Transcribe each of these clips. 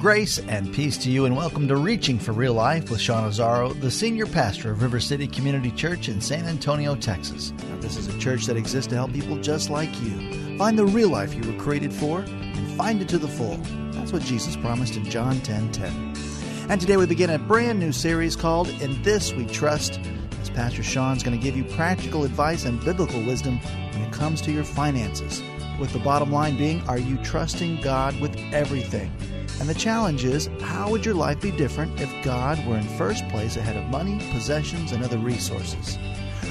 Grace and peace to you, and welcome to Reaching for Real Life with Sean Azzaro, the senior pastor of River City Community Church in San Antonio, Texas. Now, this is a church that exists to help people just like you find the real life you were created for and find it to the full. That's what Jesus promised in John 10 10. And today we begin a brand new series called In This We Trust. As Pastor Sean's going to give you practical advice and biblical wisdom when it comes to your finances. With the bottom line being, are you trusting God with everything? And the challenge is, how would your life be different if God were in first place ahead of money, possessions, and other resources?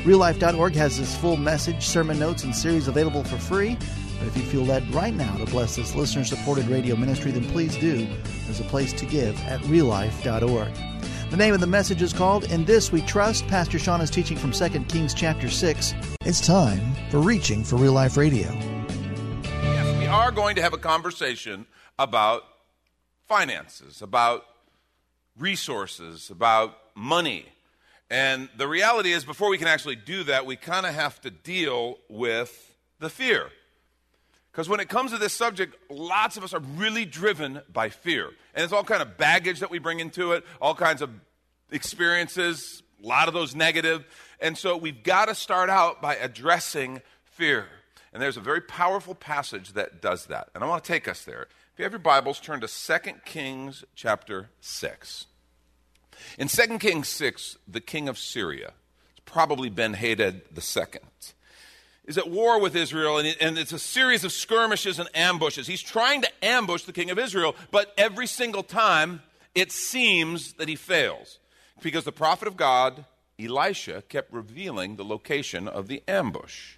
RealLife.org has this full message, sermon notes, and series available for free. But if you feel led right now to bless this listener supported radio ministry, then please do. There's a place to give at reallife.org. The name of the message is called In This We Trust. Pastor Sean is teaching from 2 Kings chapter 6. It's time for Reaching for Real Life Radio. Yes, we are going to have a conversation about finances, about resources, about money. And the reality is, before we can actually do that, we kind of have to deal with the fear. Because when it comes to this subject, lots of us are really driven by fear. And it's all kind of baggage that we bring into it, all kinds of experiences, a lot of those negative. And so we've got to start out by addressing fear. And there's a very powerful passage that does that. And I want to take us there. If you have your Bibles, turn to 2 Kings chapter 6. In 2 Kings 6, the king of Syria, it's probably Ben Hadad II, is at war with Israel, and, and it's a series of skirmishes and ambushes. He's trying to ambush the king of Israel, but every single time it seems that he fails because the prophet of God, Elisha, kept revealing the location of the ambush.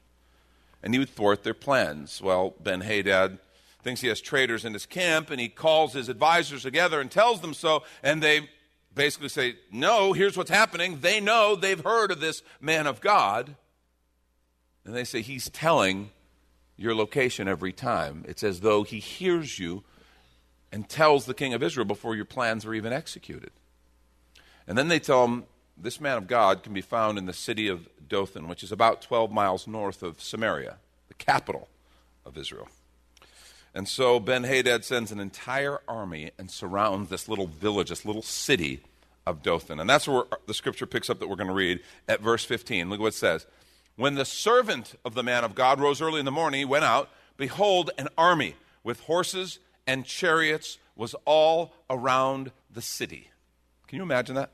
And he would thwart their plans. Well, Ben Hadad thinks he has traitors in his camp, and he calls his advisors together and tells them so, and they basically say, No, here's what's happening. They know, they've heard of this man of God. And they say, He's telling your location every time. It's as though he hears you and tells the king of Israel before your plans are even executed. And then they tell him, This man of God can be found in the city of Dothan, which is about 12 miles north of Samaria, the capital of Israel. And so Ben Hadad sends an entire army and surrounds this little village, this little city of Dothan. And that's where the scripture picks up that we're going to read at verse 15. Look what it says. When the servant of the man of God rose early in the morning, he went out. Behold, an army with horses and chariots was all around the city. Can you imagine that?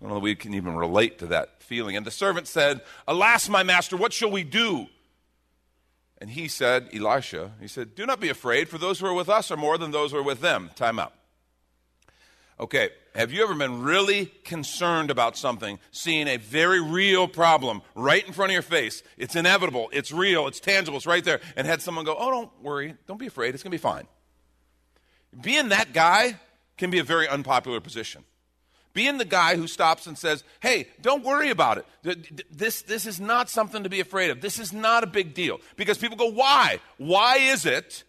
I don't know that we can even relate to that feeling. And the servant said, Alas, my master, what shall we do? And he said, Elisha, he said, Do not be afraid, for those who are with us are more than those who are with them. Time out. Okay, have you ever been really concerned about something, seeing a very real problem right in front of your face? It's inevitable, it's real, it's tangible, it's right there, and had someone go, Oh, don't worry, don't be afraid, it's going to be fine. Being that guy can be a very unpopular position. Being the guy who stops and says, Hey, don't worry about it. This, this is not something to be afraid of. This is not a big deal. Because people go, Why? Why is it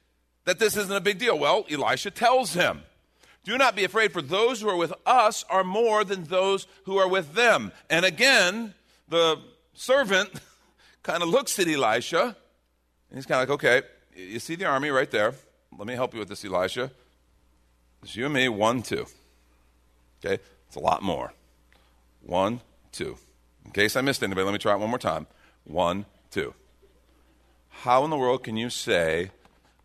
that this isn't a big deal? Well, Elisha tells him. Do not be afraid, for those who are with us are more than those who are with them. And again, the servant kind of looks at Elisha, and he's kind of like, okay, you see the army right there. Let me help you with this, Elisha. It's you and me, one, two. Okay, it's a lot more. One, two. In case I missed anybody, let me try it one more time. One, two. How in the world can you say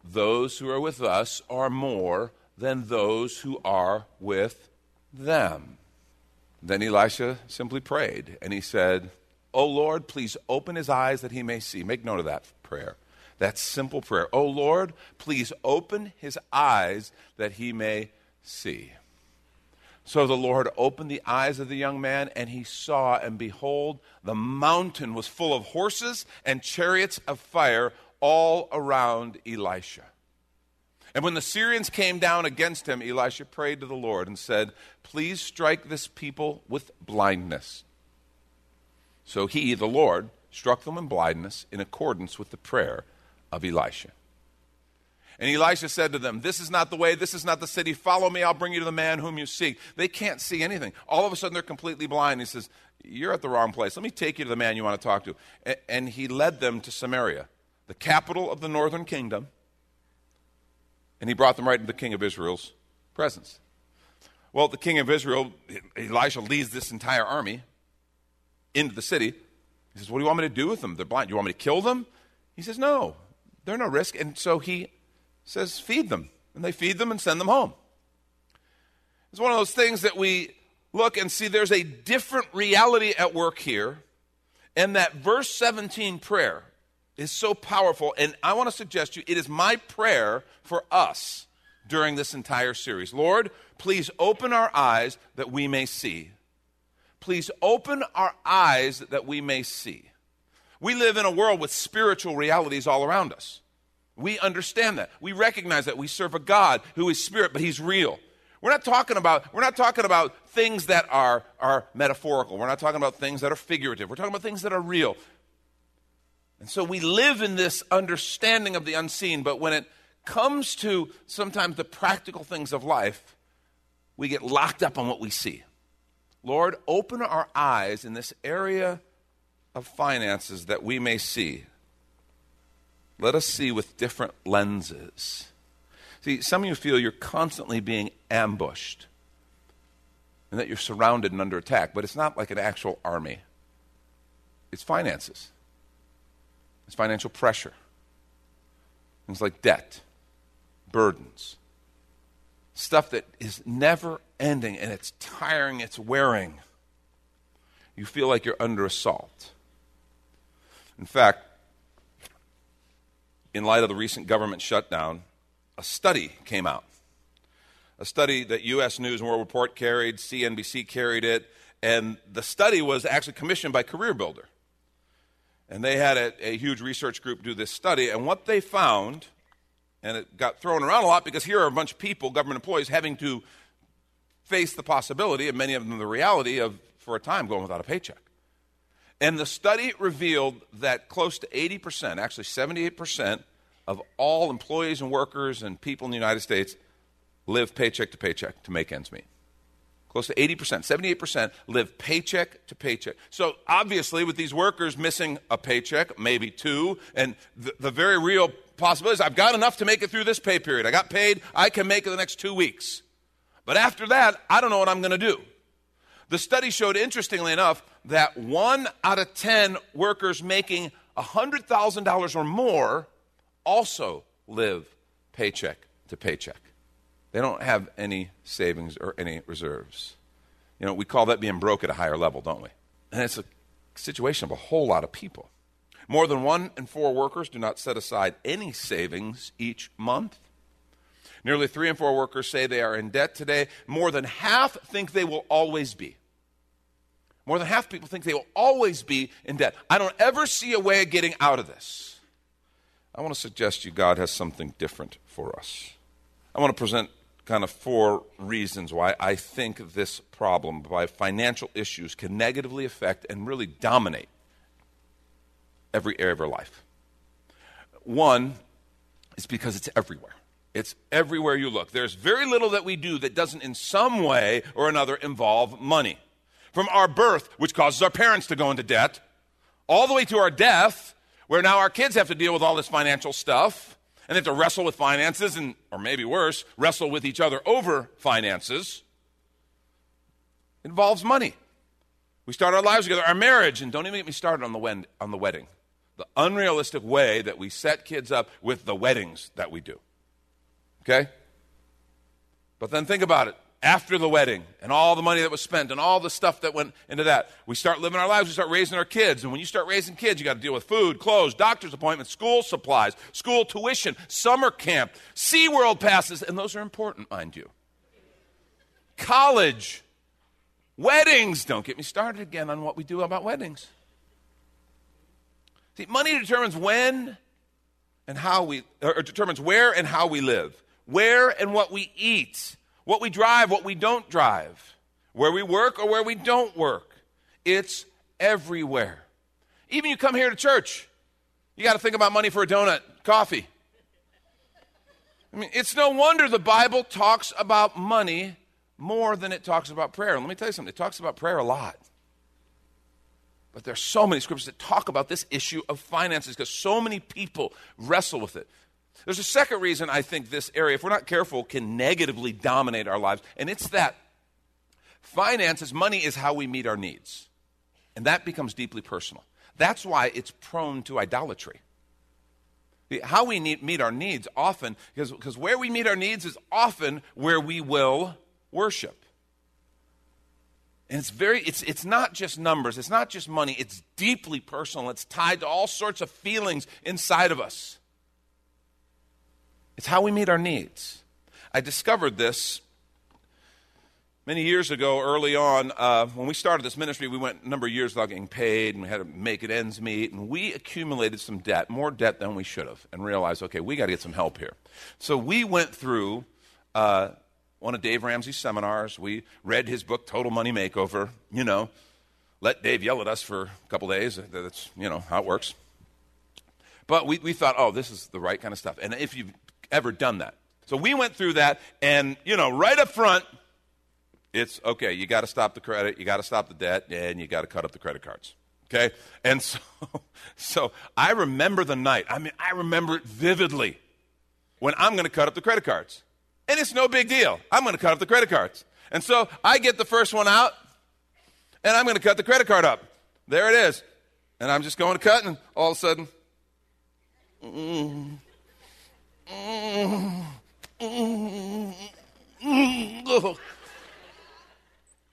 those who are with us are more than those who are with them. Then Elisha simply prayed, and he said, O Lord, please open his eyes that he may see. Make note of that prayer. That simple prayer. O Lord, please open his eyes that he may see. So the Lord opened the eyes of the young man, and he saw, and behold, the mountain was full of horses and chariots of fire all around Elisha. And when the Syrians came down against him, Elisha prayed to the Lord and said, Please strike this people with blindness. So he, the Lord, struck them in blindness in accordance with the prayer of Elisha. And Elisha said to them, This is not the way, this is not the city. Follow me, I'll bring you to the man whom you seek. They can't see anything. All of a sudden, they're completely blind. He says, You're at the wrong place. Let me take you to the man you want to talk to. And he led them to Samaria, the capital of the northern kingdom and he brought them right into the king of Israel's presence. Well, the king of Israel, Elisha leads this entire army into the city. He says, What do you want me to do with them? They're blind. Do you want me to kill them? He says, No, they're no risk. And so he says, Feed them. And they feed them and send them home. It's one of those things that we look and see there's a different reality at work here. And that verse 17 prayer is so powerful. And I want to suggest to you, it is my prayer for us during this entire series. Lord, please open our eyes that we may see. Please open our eyes that we may see. We live in a world with spiritual realities all around us. We understand that. We recognize that we serve a God who is spirit, but he's real. We're not talking about, we're not talking about things that are, are metaphorical. We're not talking about things that are figurative. We're talking about things that are real. And so we live in this understanding of the unseen, but when it comes to sometimes the practical things of life, we get locked up on what we see. Lord, open our eyes in this area of finances that we may see. Let us see with different lenses. See, some of you feel you're constantly being ambushed and that you're surrounded and under attack, but it's not like an actual army, it's finances. It's financial pressure. Things like debt, burdens, stuff that is never ending and it's tiring, it's wearing. You feel like you're under assault. In fact, in light of the recent government shutdown, a study came out. A study that U.S. News and World Report carried, CNBC carried it, and the study was actually commissioned by CareerBuilder. And they had a, a huge research group do this study, and what they found, and it got thrown around a lot because here are a bunch of people, government employees, having to face the possibility, and many of them the reality, of for a time going without a paycheck. And the study revealed that close to 80%, actually 78%, of all employees and workers and people in the United States live paycheck to paycheck to make ends meet. Close to 80%, 78% live paycheck to paycheck. So obviously, with these workers missing a paycheck, maybe two, and the, the very real possibility is I've got enough to make it through this pay period. I got paid, I can make it the next two weeks. But after that, I don't know what I'm going to do. The study showed, interestingly enough, that one out of 10 workers making $100,000 or more also live paycheck to paycheck. They don't have any savings or any reserves. You know, we call that being broke at a higher level, don't we? And it's a situation of a whole lot of people. More than one in four workers do not set aside any savings each month. Nearly three in four workers say they are in debt today. More than half think they will always be. More than half people think they will always be in debt. I don't ever see a way of getting out of this. I want to suggest you God has something different for us. I want to present kind of four reasons why I think this problem, why financial issues can negatively affect and really dominate every area of our life. One is because it's everywhere. It's everywhere you look. There's very little that we do that doesn't, in some way or another, involve money. From our birth, which causes our parents to go into debt, all the way to our death, where now our kids have to deal with all this financial stuff and they have to wrestle with finances and, or maybe worse, wrestle with each other over finances. Involves money. We start our lives together, our marriage, and don't even get me started on the, on the wedding. The unrealistic way that we set kids up with the weddings that we do. Okay? But then think about it after the wedding and all the money that was spent and all the stuff that went into that. We start living our lives, we start raising our kids. And when you start raising kids, you got to deal with food, clothes, doctor's appointments, school supplies, school tuition, summer camp, SeaWorld passes, and those are important, mind you. College, weddings. Don't get me started again on what we do about weddings. See, money determines when and how we, or determines where and how we live, where and what we eat, what we drive, what we don't drive, where we work or where we don't work. It's everywhere. Even you come here to church, you got to think about money for a donut, coffee. I mean, it's no wonder the Bible talks about money more than it talks about prayer. let me tell you something, it talks about prayer a lot. But there are so many scriptures that talk about this issue of finances because so many people wrestle with it. There's a second reason I think this area, if we're not careful, can negatively dominate our lives, and it's that finances, money is how we meet our needs. And that becomes deeply personal. That's why it's prone to idolatry. How we need, meet our needs often, because, because where we meet our needs is often where we will worship. And it's very, it's, it's not just numbers, it's not just money, it's deeply personal. It's tied to all sorts of feelings inside of us. It's how we meet our needs. I discovered this many years ago, early on, uh, when we started this ministry, we went a number of years without getting paid, and we had to make it ends meet, and we accumulated some debt, more debt than we should have, and realized, okay, we got to get some help here. So we went through uh, one of Dave Ramsey's seminars. We read his book, Total Money Makeover. You know, let Dave yell at us for a couple days. That's, you know, how it works. But we, we thought, oh, this is the right kind of stuff. And if you've ever done that. So we went through that, and, you know, right up front, it's okay, you got to stop the credit, you got to stop the debt, and you got to cut up the credit cards. Okay? And so, so I remember the night. I mean, I remember it vividly when I'm going to cut up the credit cards. And it's no big deal. I'm going to cut up the credit cards. And so I get the first one out, and I'm going to cut the credit card up. There it is. And I'm just going to cut, and all of a sudden, mm,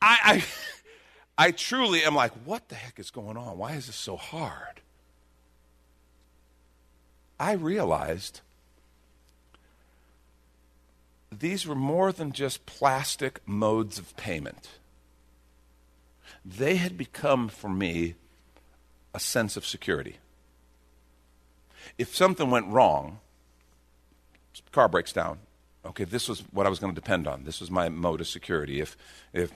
I, I, I truly am like, what the heck is going on? Why is this so hard? I realized these were more than just plastic modes of payment. They had become for me a sense of security. If something went wrong, car breaks down, okay, this was what I was going to depend on. This was my mode of security. If, if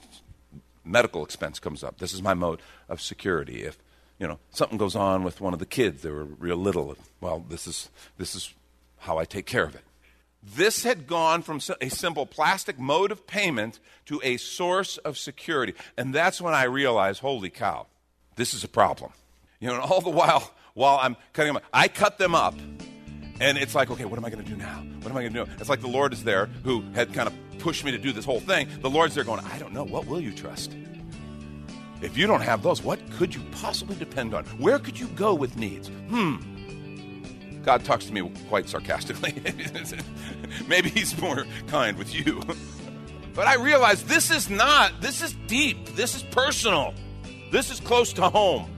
medical expense comes up, this is my mode of security. If you know something goes on with one of the kids, they were real little. Well, this is this is how I take care of it. This had gone from a simple plastic mode of payment to a source of security. And that's when I realized, holy cow, this is a problem. You know, and all the while, while I'm cutting them up, I cut them up. And it's like, okay, what am I going to do now? What am I going to do? It's like the Lord is there who had kind of pushed me to do this whole thing. The Lord's there going, I don't know. What will you trust? If you don't have those, what could you possibly depend on? Where could you go with needs? Hmm. God talks to me quite sarcastically. Maybe he's more kind with you. but I realize this is not, this is deep, this is personal, this is close to home.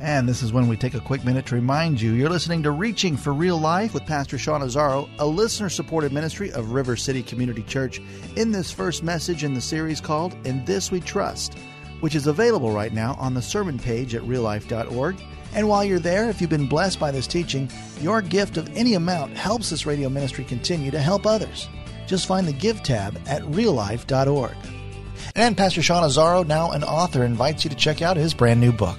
And this is when we take a quick minute to remind you you're listening to Reaching for Real Life with Pastor Sean Azzaro, a listener supported ministry of River City Community Church, in this first message in the series called In This We Trust, which is available right now on the sermon page at reallife.org and while you're there, if you've been blessed by this teaching, your gift of any amount helps this radio ministry continue to help others. Just find the Give tab at reallife.org. And Pastor Sean Azzaro, now an author, invites you to check out his brand new book.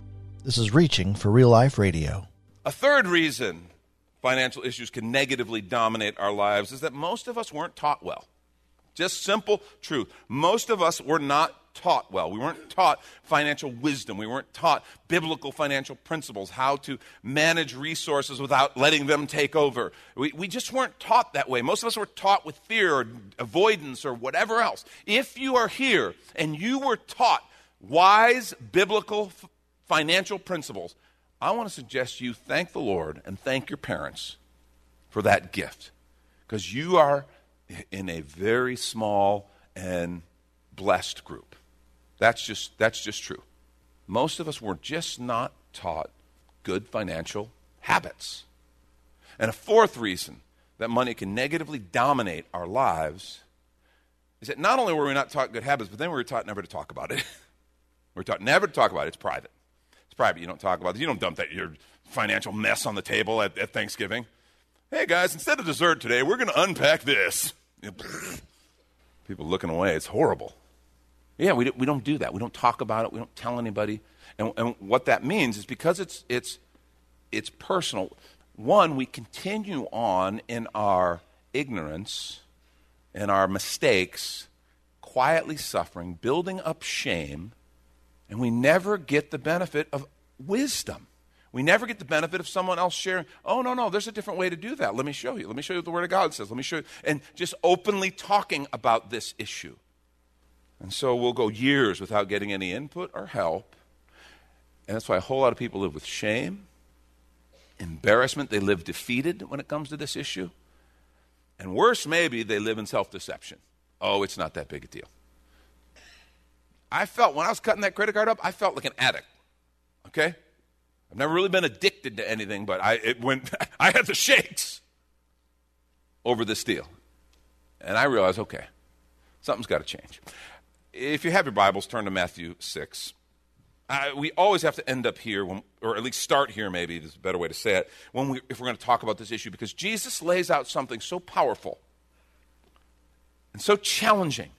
This is Reaching for Real Life Radio. A third reason financial issues can negatively dominate our lives is that most of us weren't taught well. Just simple truth. Most of us were not taught well. We weren't taught financial wisdom. We weren't taught biblical financial principles, how to manage resources without letting them take over. We, we just weren't taught that way. Most of us were taught with fear or avoidance or whatever else. If you are here and you were taught wise biblical financial principles, I want to suggest you thank the Lord and thank your parents for that gift because you are in a very small and blessed group. That's just, that's just true. Most of us were just not taught good financial habits. And a fourth reason that money can negatively dominate our lives is that not only were we not taught good habits, but then we were taught never to talk about it. we were taught never to talk about it. It's private. Private. You don't talk about it. You don't dump that your financial mess on the table at, at Thanksgiving. Hey guys, instead of dessert today, we're going to unpack this. People looking away. It's horrible. Yeah, we, we don't do that. We don't talk about it. We don't tell anybody. And, and what that means is because it's, it's, it's personal, one, we continue on in our ignorance and our mistakes, quietly suffering, building up shame, and we never get the benefit of wisdom. We never get the benefit of someone else sharing, oh, no, no, there's a different way to do that. Let me show you. Let me show you what the Word of God says. Let me show you. And just openly talking about this issue. And so we'll go years without getting any input or help. And that's why a whole lot of people live with shame, embarrassment. They live defeated when it comes to this issue. And worse, maybe, they live in self deception. Oh, it's not that big a deal. I felt, when I was cutting that credit card up, I felt like an addict. Okay? I've never really been addicted to anything, but I, it went, I had the shakes over this deal. And I realized, okay, something's got to change. If you have your Bibles, turn to Matthew 6. Uh, we always have to end up here, when, or at least start here, maybe is a better way to say it, when we, if we're going to talk about this issue, because Jesus lays out something so powerful and so challenging,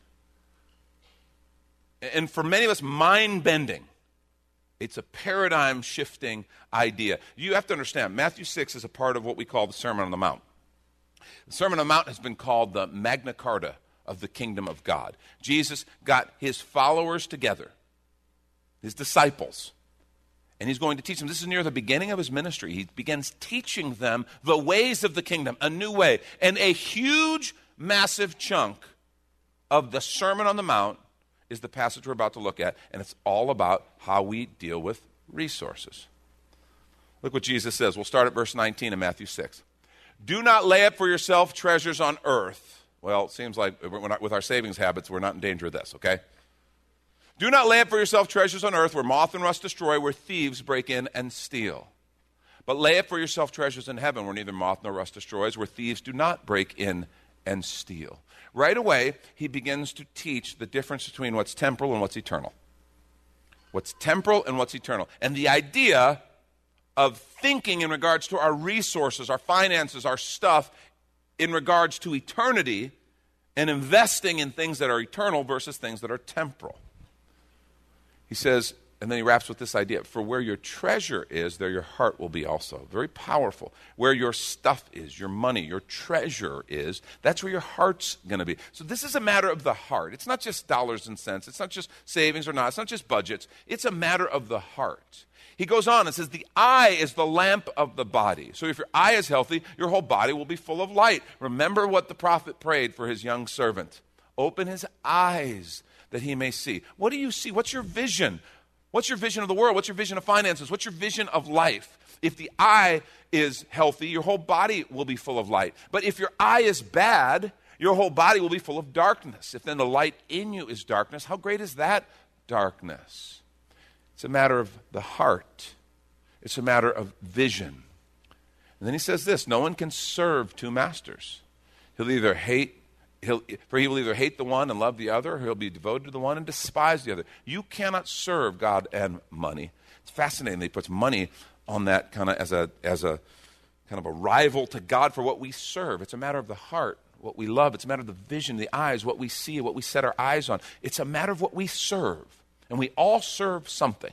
and for many of us, mind bending it's a paradigm shifting idea. You have to understand, Matthew 6 is a part of what we call the Sermon on the Mount. The Sermon on the Mount has been called the Magna Carta of the kingdom of God. Jesus got his followers together, his disciples, and he's going to teach them. This is near the beginning of his ministry. He begins teaching them the ways of the kingdom, a new way. And a huge, massive chunk of the Sermon on the Mount is the passage we're about to look at, and it's all about how we deal with resources. Look what Jesus says. We'll start at verse 19 in Matthew 6. Do not lay up for yourself treasures on earth. Well, it seems like not, with our savings habits, we're not in danger of this, okay? Do not lay up for yourself treasures on earth where moth and rust destroy, where thieves break in and steal. But lay up for yourself treasures in heaven where neither moth nor rust destroys, where thieves do not break in and steal. Right away, he begins to teach the difference between what's temporal and what's eternal. What's temporal and what's eternal. And the idea of thinking in regards to our resources, our finances, our stuff, in regards to eternity, and investing in things that are eternal versus things that are temporal. He says, and then he wraps with this idea for where your treasure is, there your heart will be also. Very powerful. Where your stuff is, your money, your treasure is, that's where your heart's going to be. So this is a matter of the heart. It's not just dollars and cents, it's not just savings or not, it's not just budgets. It's a matter of the heart. He goes on and says, The eye is the lamp of the body. So if your eye is healthy, your whole body will be full of light. Remember what the prophet prayed for his young servant open his eyes that he may see. What do you see? What's your vision? What's your vision of the world? What's your vision of finances? What's your vision of life? If the eye is healthy, your whole body will be full of light. But if your eye is bad, your whole body will be full of darkness. If then the light in you is darkness, how great is that darkness? It's a matter of the heart, it's a matter of vision. And then he says this no one can serve two masters. He'll either hate He'll, for he will either hate the one and love the other, or he'll be devoted to the one and despise the other. You cannot serve God and money. It's fascinating that he puts money on that kind of as a, as a kind of a rival to God for what we serve. It's a matter of the heart, what we love. It's a matter of the vision, the eyes, what we see, what we set our eyes on. It's a matter of what we serve. And we all serve something.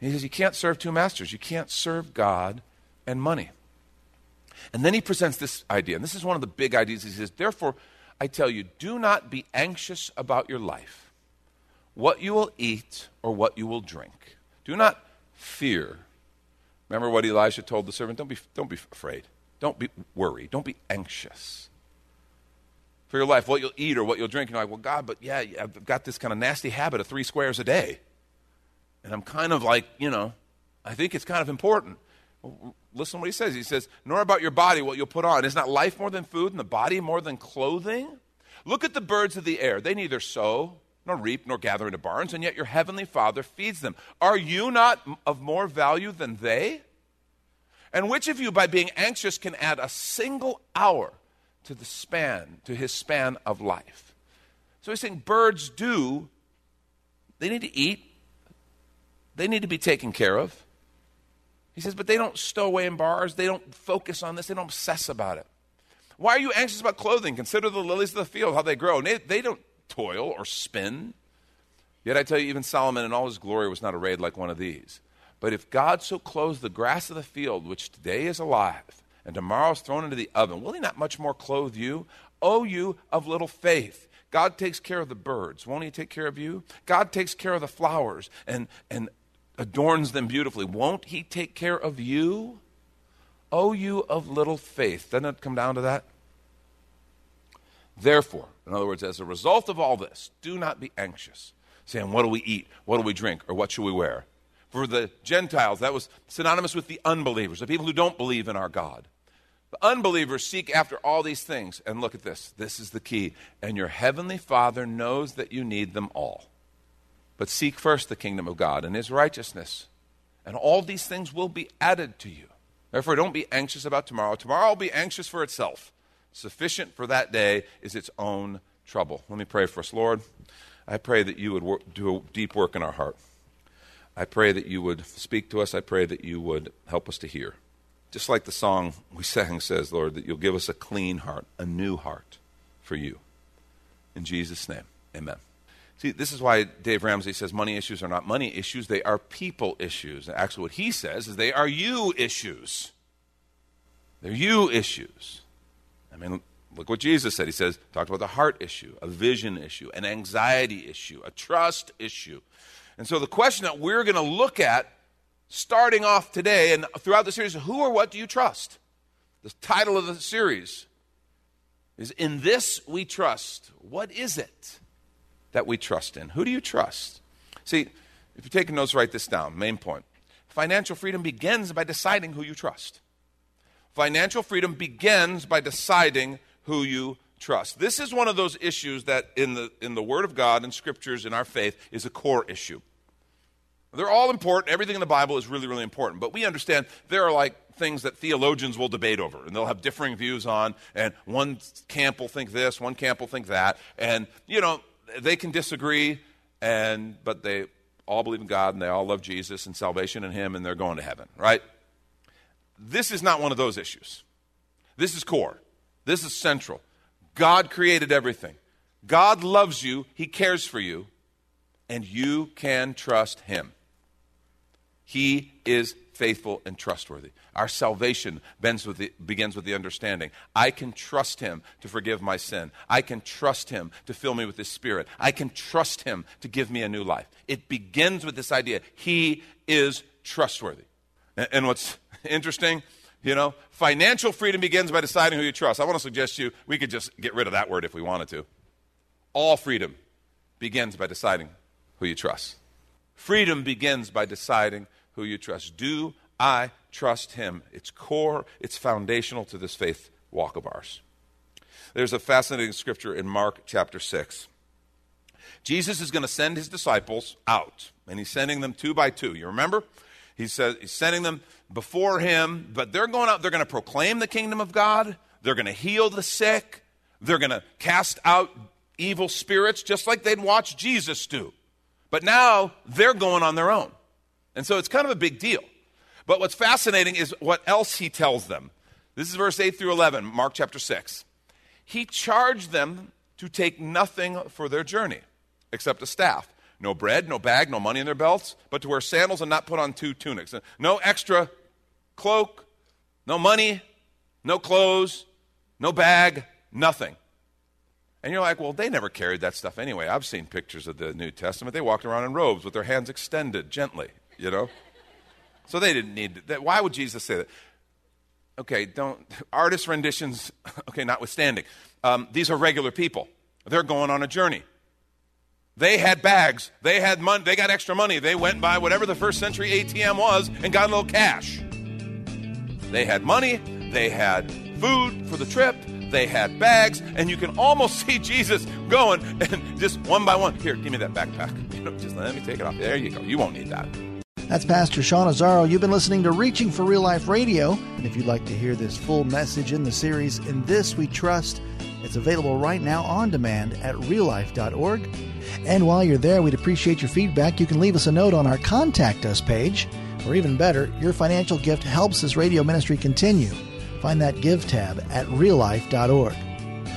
He says you can't serve two masters. You can't serve God and money. And then he presents this idea, and this is one of the big ideas. He says, Therefore, I tell you, do not be anxious about your life, what you will eat or what you will drink. Do not fear. Remember what Elisha told the servant? Don't be, don't be afraid. Don't be worried. Don't be anxious for your life, what you'll eat or what you'll drink. And you're like, well, God, but yeah, I've got this kind of nasty habit of three squares a day. And I'm kind of like, you know, I think it's kind of important. Listen to what he says. He says, Nor about your body what you'll put on. Is not life more than food and the body more than clothing? Look at the birds of the air. They neither sow nor reap nor gather into barns, and yet your heavenly Father feeds them. Are you not of more value than they? And which of you, by being anxious, can add a single hour to the span, to his span of life? So he's saying birds do, they need to eat, they need to be taken care of. He says, but they don't stow away in bars. They don't focus on this. They don't obsess about it. Why are you anxious about clothing? Consider the lilies of the field, how they grow. They, they don't toil or spin. Yet I tell you, even Solomon in all his glory was not arrayed like one of these. But if God so clothes the grass of the field, which today is alive, and tomorrow is thrown into the oven, will he not much more clothe you? O you of little faith. God takes care of the birds. Won't he take care of you? God takes care of the flowers and, and adorns them beautifully. Won't he take care of you? O you of little faith. Doesn't it come down to that? Therefore, in other words, as a result of all this, do not be anxious, saying, What do we eat? What do we drink? Or what should we wear? For the Gentiles, that was synonymous with the unbelievers, the people who don't believe in our God. The unbelievers seek after all these things. And look at this. This is the key. And your heavenly Father knows that you need them all. But seek first the kingdom of God and his righteousness, and all these things will be added to you. Therefore, don't be anxious about tomorrow. Tomorrow will be anxious for itself. Sufficient for that day is its own trouble. Let me pray for us. Lord, I pray that you would work, do a deep work in our heart. I pray that you would speak to us. I pray that you would help us to hear. Just like the song we sang says, Lord, that you'll give us a clean heart, a new heart for you. In Jesus' name, amen. See, this is why Dave Ramsey says money issues are not money issues, they are people issues. And actually, what he says is they are you issues. They're you issues. I mean, look what Jesus said. He says, talked about the heart issue, a vision issue, an anxiety issue, a trust issue. And so the question that we're going to look at starting off today and throughout the series who or what do you trust? The title of the series is In This We Trust. What is it? That we trust in. Who do you trust? See, if you're taking notes, write this down. Main point. Financial freedom begins by deciding who you trust. Financial freedom begins by deciding who you trust. This is one of those issues that in the, in the Word of God and Scriptures in our faith is a core issue. They're all important. Everything in the Bible is really, really important. But we understand there are like things that theologians will debate over and they'll have differing views on. And one camp will think this, one camp will think that. And, you know, they can disagree, and but they all believe in God and they all love Jesus and salvation in Him, and they're going to heaven, right? This is not one of those issues. This is core. This is central. God created everything. God loves you. He cares for you. And you can trust Him. He is faithful and trustworthy. Our salvation with the, begins with the understanding I can trust Him to forgive my sin. I can trust Him to fill me with His Spirit. I can trust Him to give me a new life. It begins with this idea He is trustworthy. And, and what's interesting, you know, financial freedom begins by deciding who you trust. I want to suggest to you we could just get rid of that word if we wanted to. All freedom begins by deciding who you trust. Freedom begins by deciding who you trust. Do I trust him? It's core, it's foundational to this faith walk of ours. There's a fascinating scripture in Mark chapter 6. Jesus is going to send his disciples out, and he's sending them two by two. You remember? He says he's sending them before him, but they're going out, they're going to proclaim the kingdom of God, they're going to heal the sick, they're going to cast out evil spirits, just like they'd watch Jesus do. But now they're going on their own. And so it's kind of a big deal. But what's fascinating is what else he tells them. This is verse 8 through 11, Mark chapter 6. He charged them to take nothing for their journey except a staff. No bread, no bag, no money in their belts, but to wear sandals and not put on two tunics. No extra cloak, No money, no clothes, no bag, nothing. And you're like, well, they never carried that stuff anyway. I've seen pictures of the New Testament. They walked around in robes with their hands extended gently, you know? So they didn't need that. Why would Jesus say that? Okay, don't, artist renditions, okay, notwithstanding. Um, these are regular people. They're going on a journey. They had bags. They had money. They got extra money. They went by whatever the first century ATM was and got a little cash. They had money. They had food for the trip. They had bags, and you can almost see Jesus going and just one by one. Here, give me that backpack. You know, just let me take it off. There you go. You won't need that. That's Pastor Sean Azzaro. You've been listening to Reaching for Real Life Radio. And if you'd like to hear this full message in the series, In This We Trust, it's available right now on demand at reallife.org. And while you're there, we'd appreciate your feedback. You can leave us a note on our Contact Us page, or even better, your financial gift helps this radio ministry continue. Find that Give tab at reallife.org.